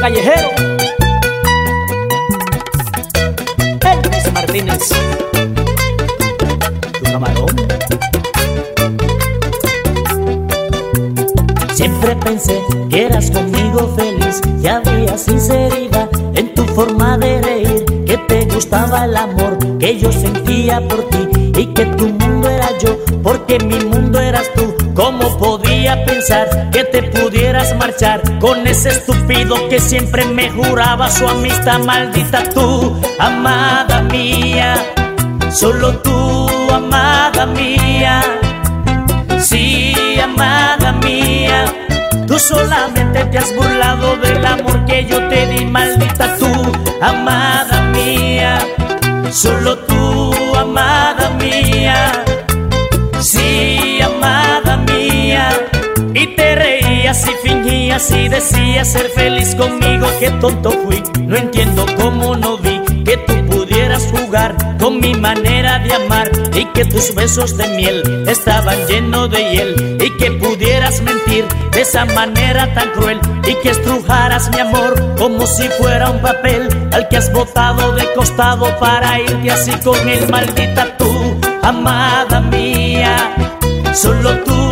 callejero. Elvis Martínez. Tu camarón. Siempre pensé que eras conmigo feliz y había sinceridad en tu forma de reír, que te gustaba el amor que yo sentía por ti y que tu mundo era yo, porque mi pensar que te pudieras marchar con ese estúpido que siempre me juraba su amistad maldita tú, amada mía? Solo tú, amada mía. Sí, amada mía. Tú solamente te has burlado del amor que yo te di, maldita tú, amada mía. Solo tú, amada mía. Reías y fingías y decías ser feliz conmigo. Qué tonto fui, no entiendo cómo no vi que tú pudieras jugar con mi manera de amar y que tus besos de miel estaban llenos de hiel y que pudieras mentir de esa manera tan cruel y que estrujaras mi amor como si fuera un papel al que has botado de costado para irte así con el maldita tú, amada mía, solo tú,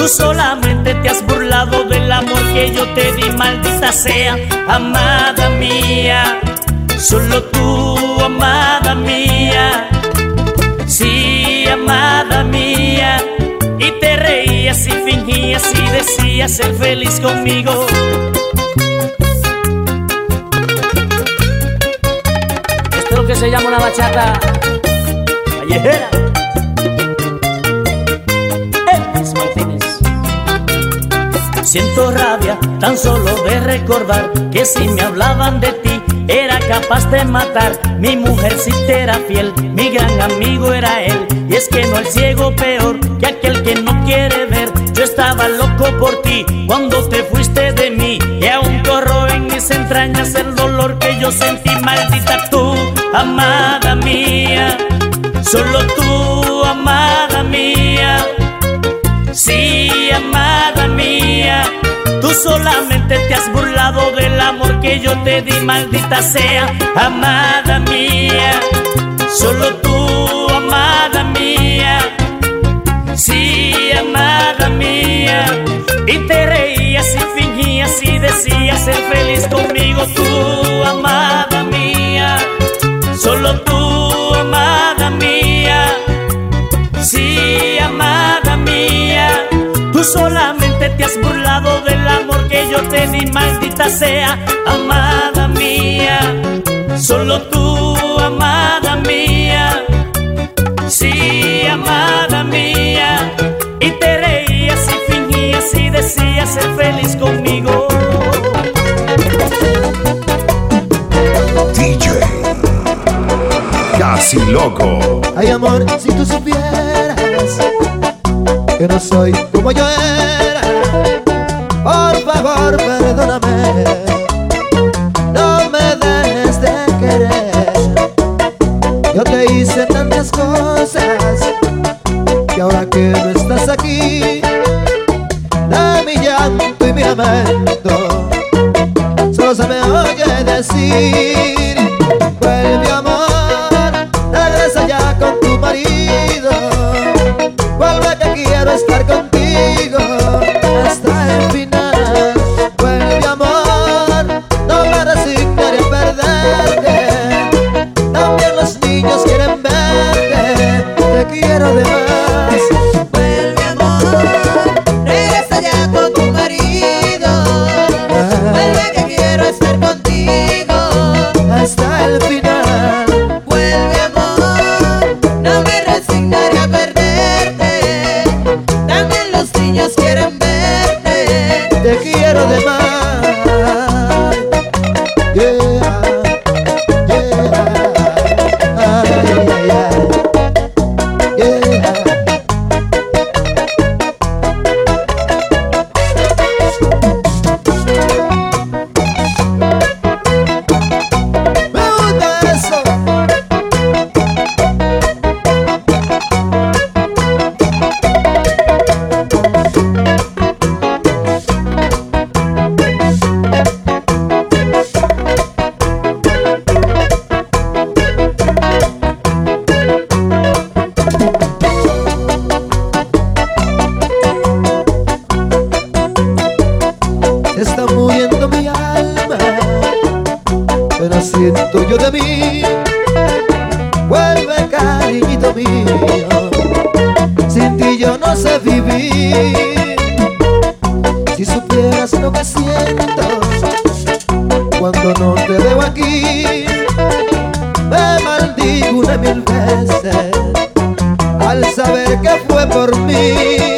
tú solamente te has burlado del amor que yo te di, maldita sea, amada mía. Solo tú, amada mía. Sí, amada mía. Y te reías y fingías y decías ser feliz conmigo. Esto es lo que se llama una bachata callejera. Siento rabia tan solo de recordar que si me hablaban de ti era capaz de matar. Mi mujer si te era fiel, mi gran amigo era él. Y es que no el ciego peor que aquel que no quiere ver. Yo estaba loco por ti cuando te fuiste de mí y aún corro en mis entrañas el dolor que yo sentí. Maldita tú, amada mía, solo tú, amada mía. Sí, amada tú solamente te has burlado del amor que yo te di, maldita sea, amada mía. Solo tú, amada mía. Sí, amada mía. Y te reías y fingías y decías ser feliz conmigo, tú, amada mía. Solo tú, amada mía. Sí, amada mía, tú solamente te has burlado del yo te di, maldita sea, amada mía. Solo tú, amada mía. Sí, amada mía. Y te reías y fingías y decías ser feliz conmigo. DJ Casi Loco. Ay amor, si tú supieras que no soy como yo era, favor perdóname, no me dejes de querer. Yo te hice tantas cosas que ahora que no estás aquí, de mi llanto y mi lamento, solo se me oye decir, Sin ti yo no sé vivir. Si supieras lo que siento Cuando no te veo aquí Me maldigo una mil veces Al saber que fue por mí.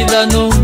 vida no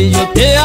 que yo te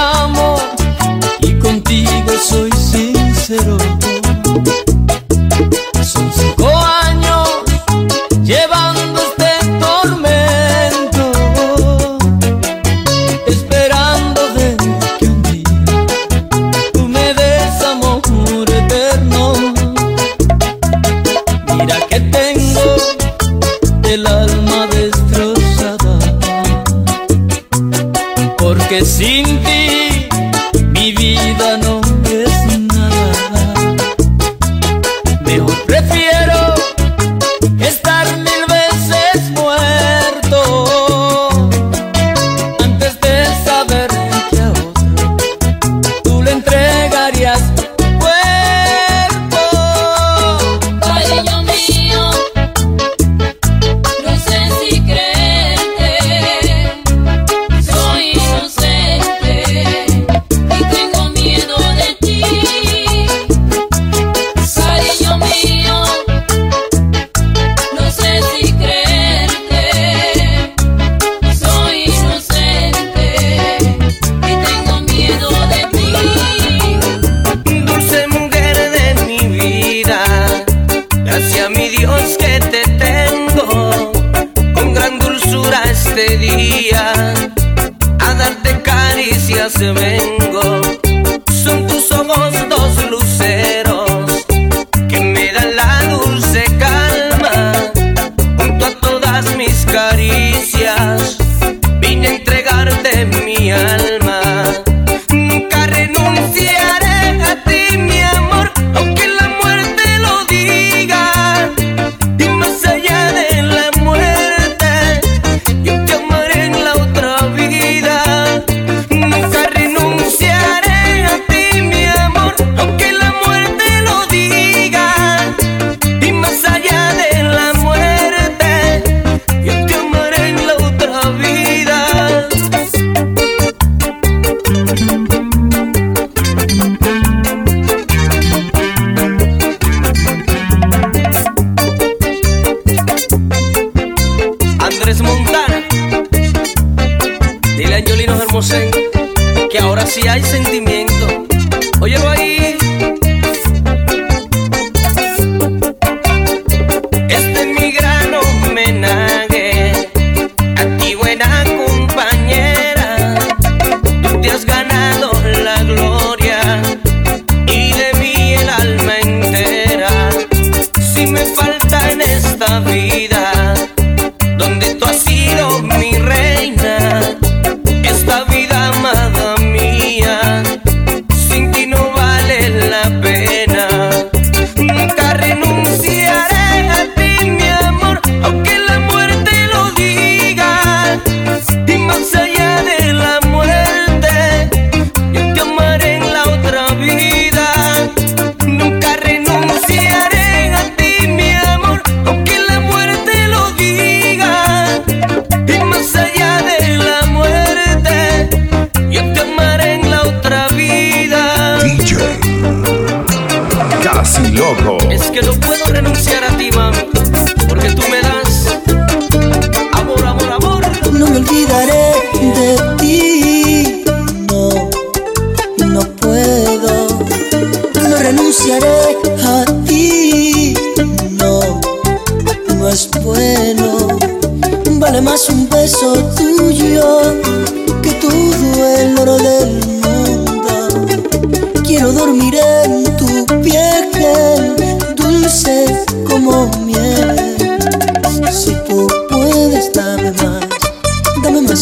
este a darte caricias vengo.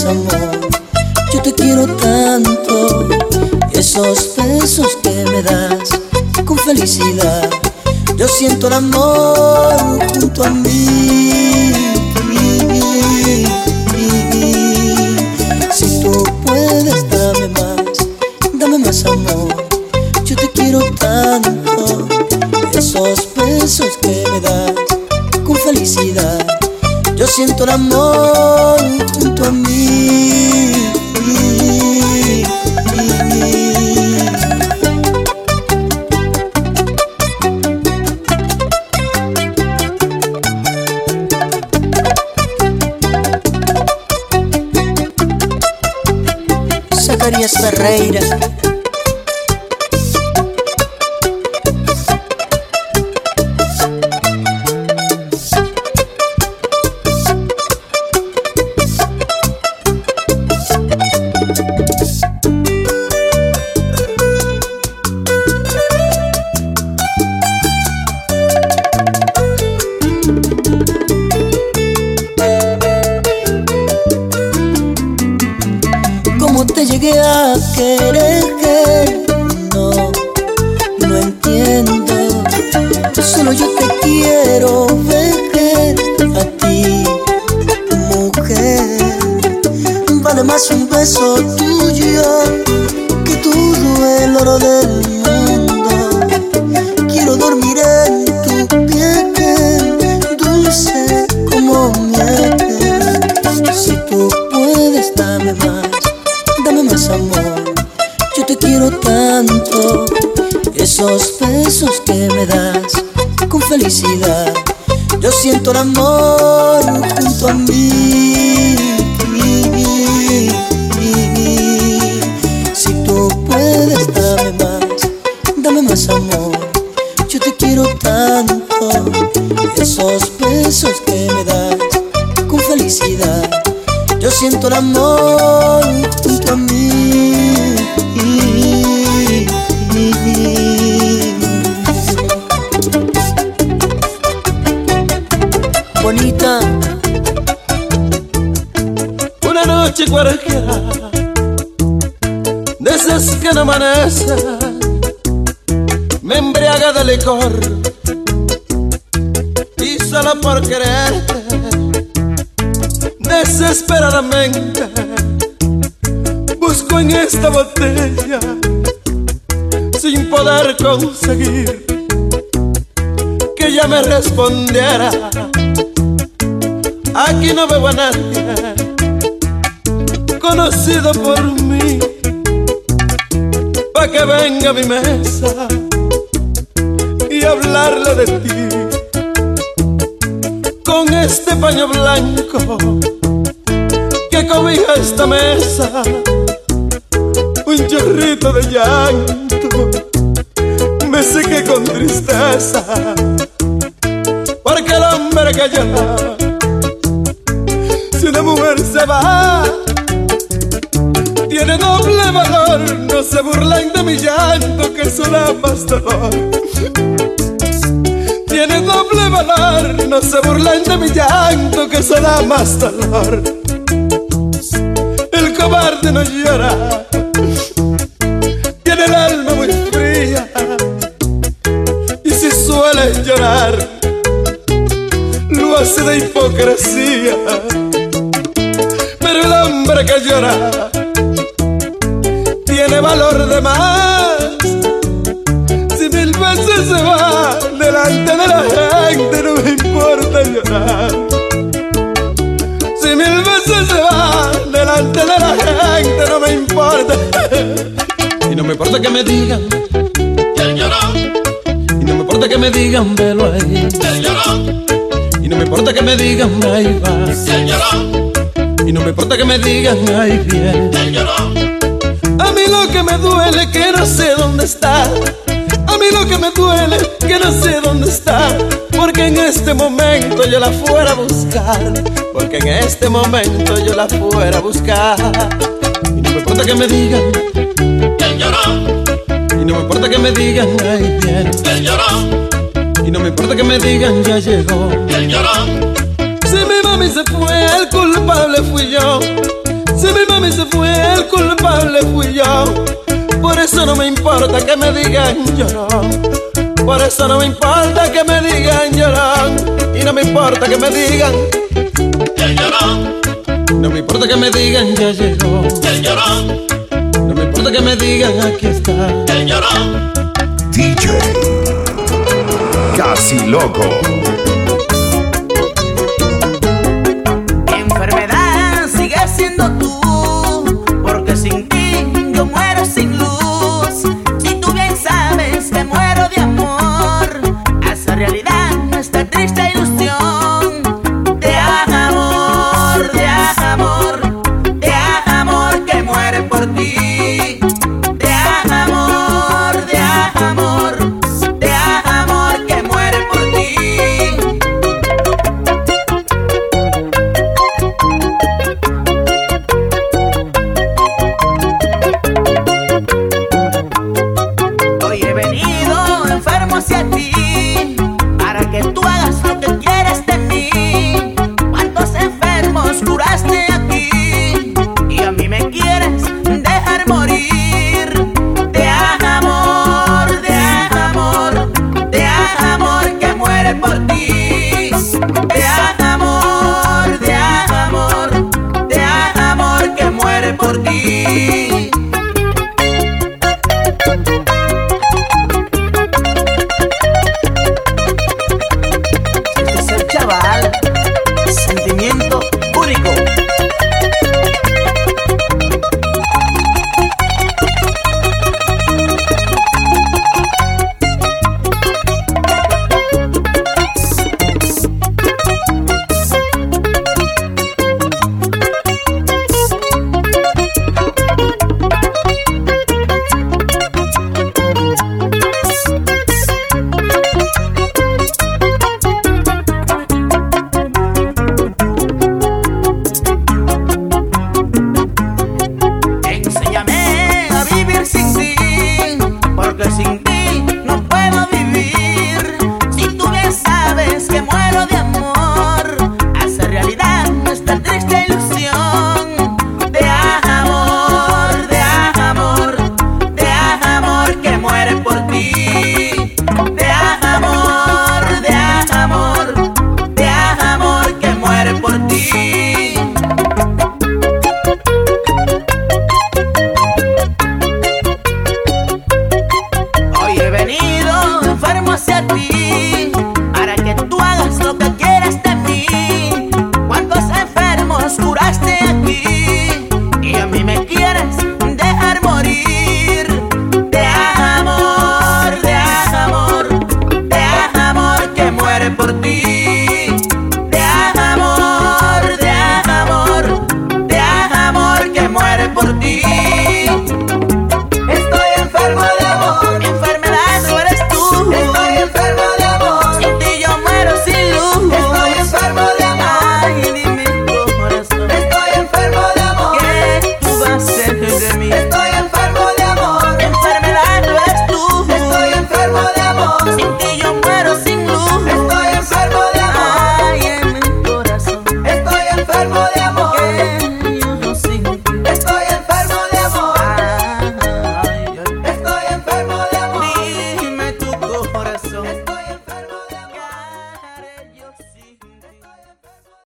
Yo te quiero tanto, esos besos que me das con felicidad. Yo siento el amor junto a mí. Si tú puedes, dame más, dame más amor. Yo te quiero tanto, esos besos que me das con felicidad. Yo siento el amor. Ferreira. solo yo te quiero ver a ti, mujer. Vale más un beso tuyo que todo el oro del mundo. junto al amor, junto a mí. licor y solo por quererte desesperadamente busco en esta botella sin poder conseguir que ella me respondiera. Aquí no veo a nadie conocido por mí, pa' que venga a mi mesa y hablarle de ti. Con este paño blanco que cobija esta mesa, un chorrito de llanto me seque con tristeza. Porque el hombre que llora, si una mujer se va, tiene doble valor. No se burlan de mi llanto, que será más dolor. Tiene doble valor, no se burlen de mi llanto, que da más dolor. El cobarde no llora, tiene el alma muy fría. Y si suele llorar, lo hace de hipocresía. Pero el hombre que llora se va delante de la gente, no me importa llorar. Si mil veces se va delante de la gente, no me importa. Y no me importa que me digan, El llorón, y no me importa que me digan, velo ahí. el llorón, Y no me importa que me digan, ahí va. el llorón, Y no me importa que me digan, ahí viene. el llorón, A mí lo que me duele que no sé dónde está. Mí lo que me duele que no sé dónde está. Porque en este momento yo la fuera a buscar. Porque en este momento yo la fuera a buscar. Y no me importa que me digan, el llorón, y no me importa que me digan, ahí viene. el llorón, Y no me importa que me digan, ya llegó. el llorón, Si mi mami se fue, el culpable fui yo. Si mi mami se fue, el culpable fui yo. Por eso no me importa que me digan llorón. Por eso no me importa que me digan llorón. Y no me importa que me digan, el llorón, no me importa que me digan ya llegó. el llorón, No me importa que me digan aquí está. el llorón. DJ Casi Loco.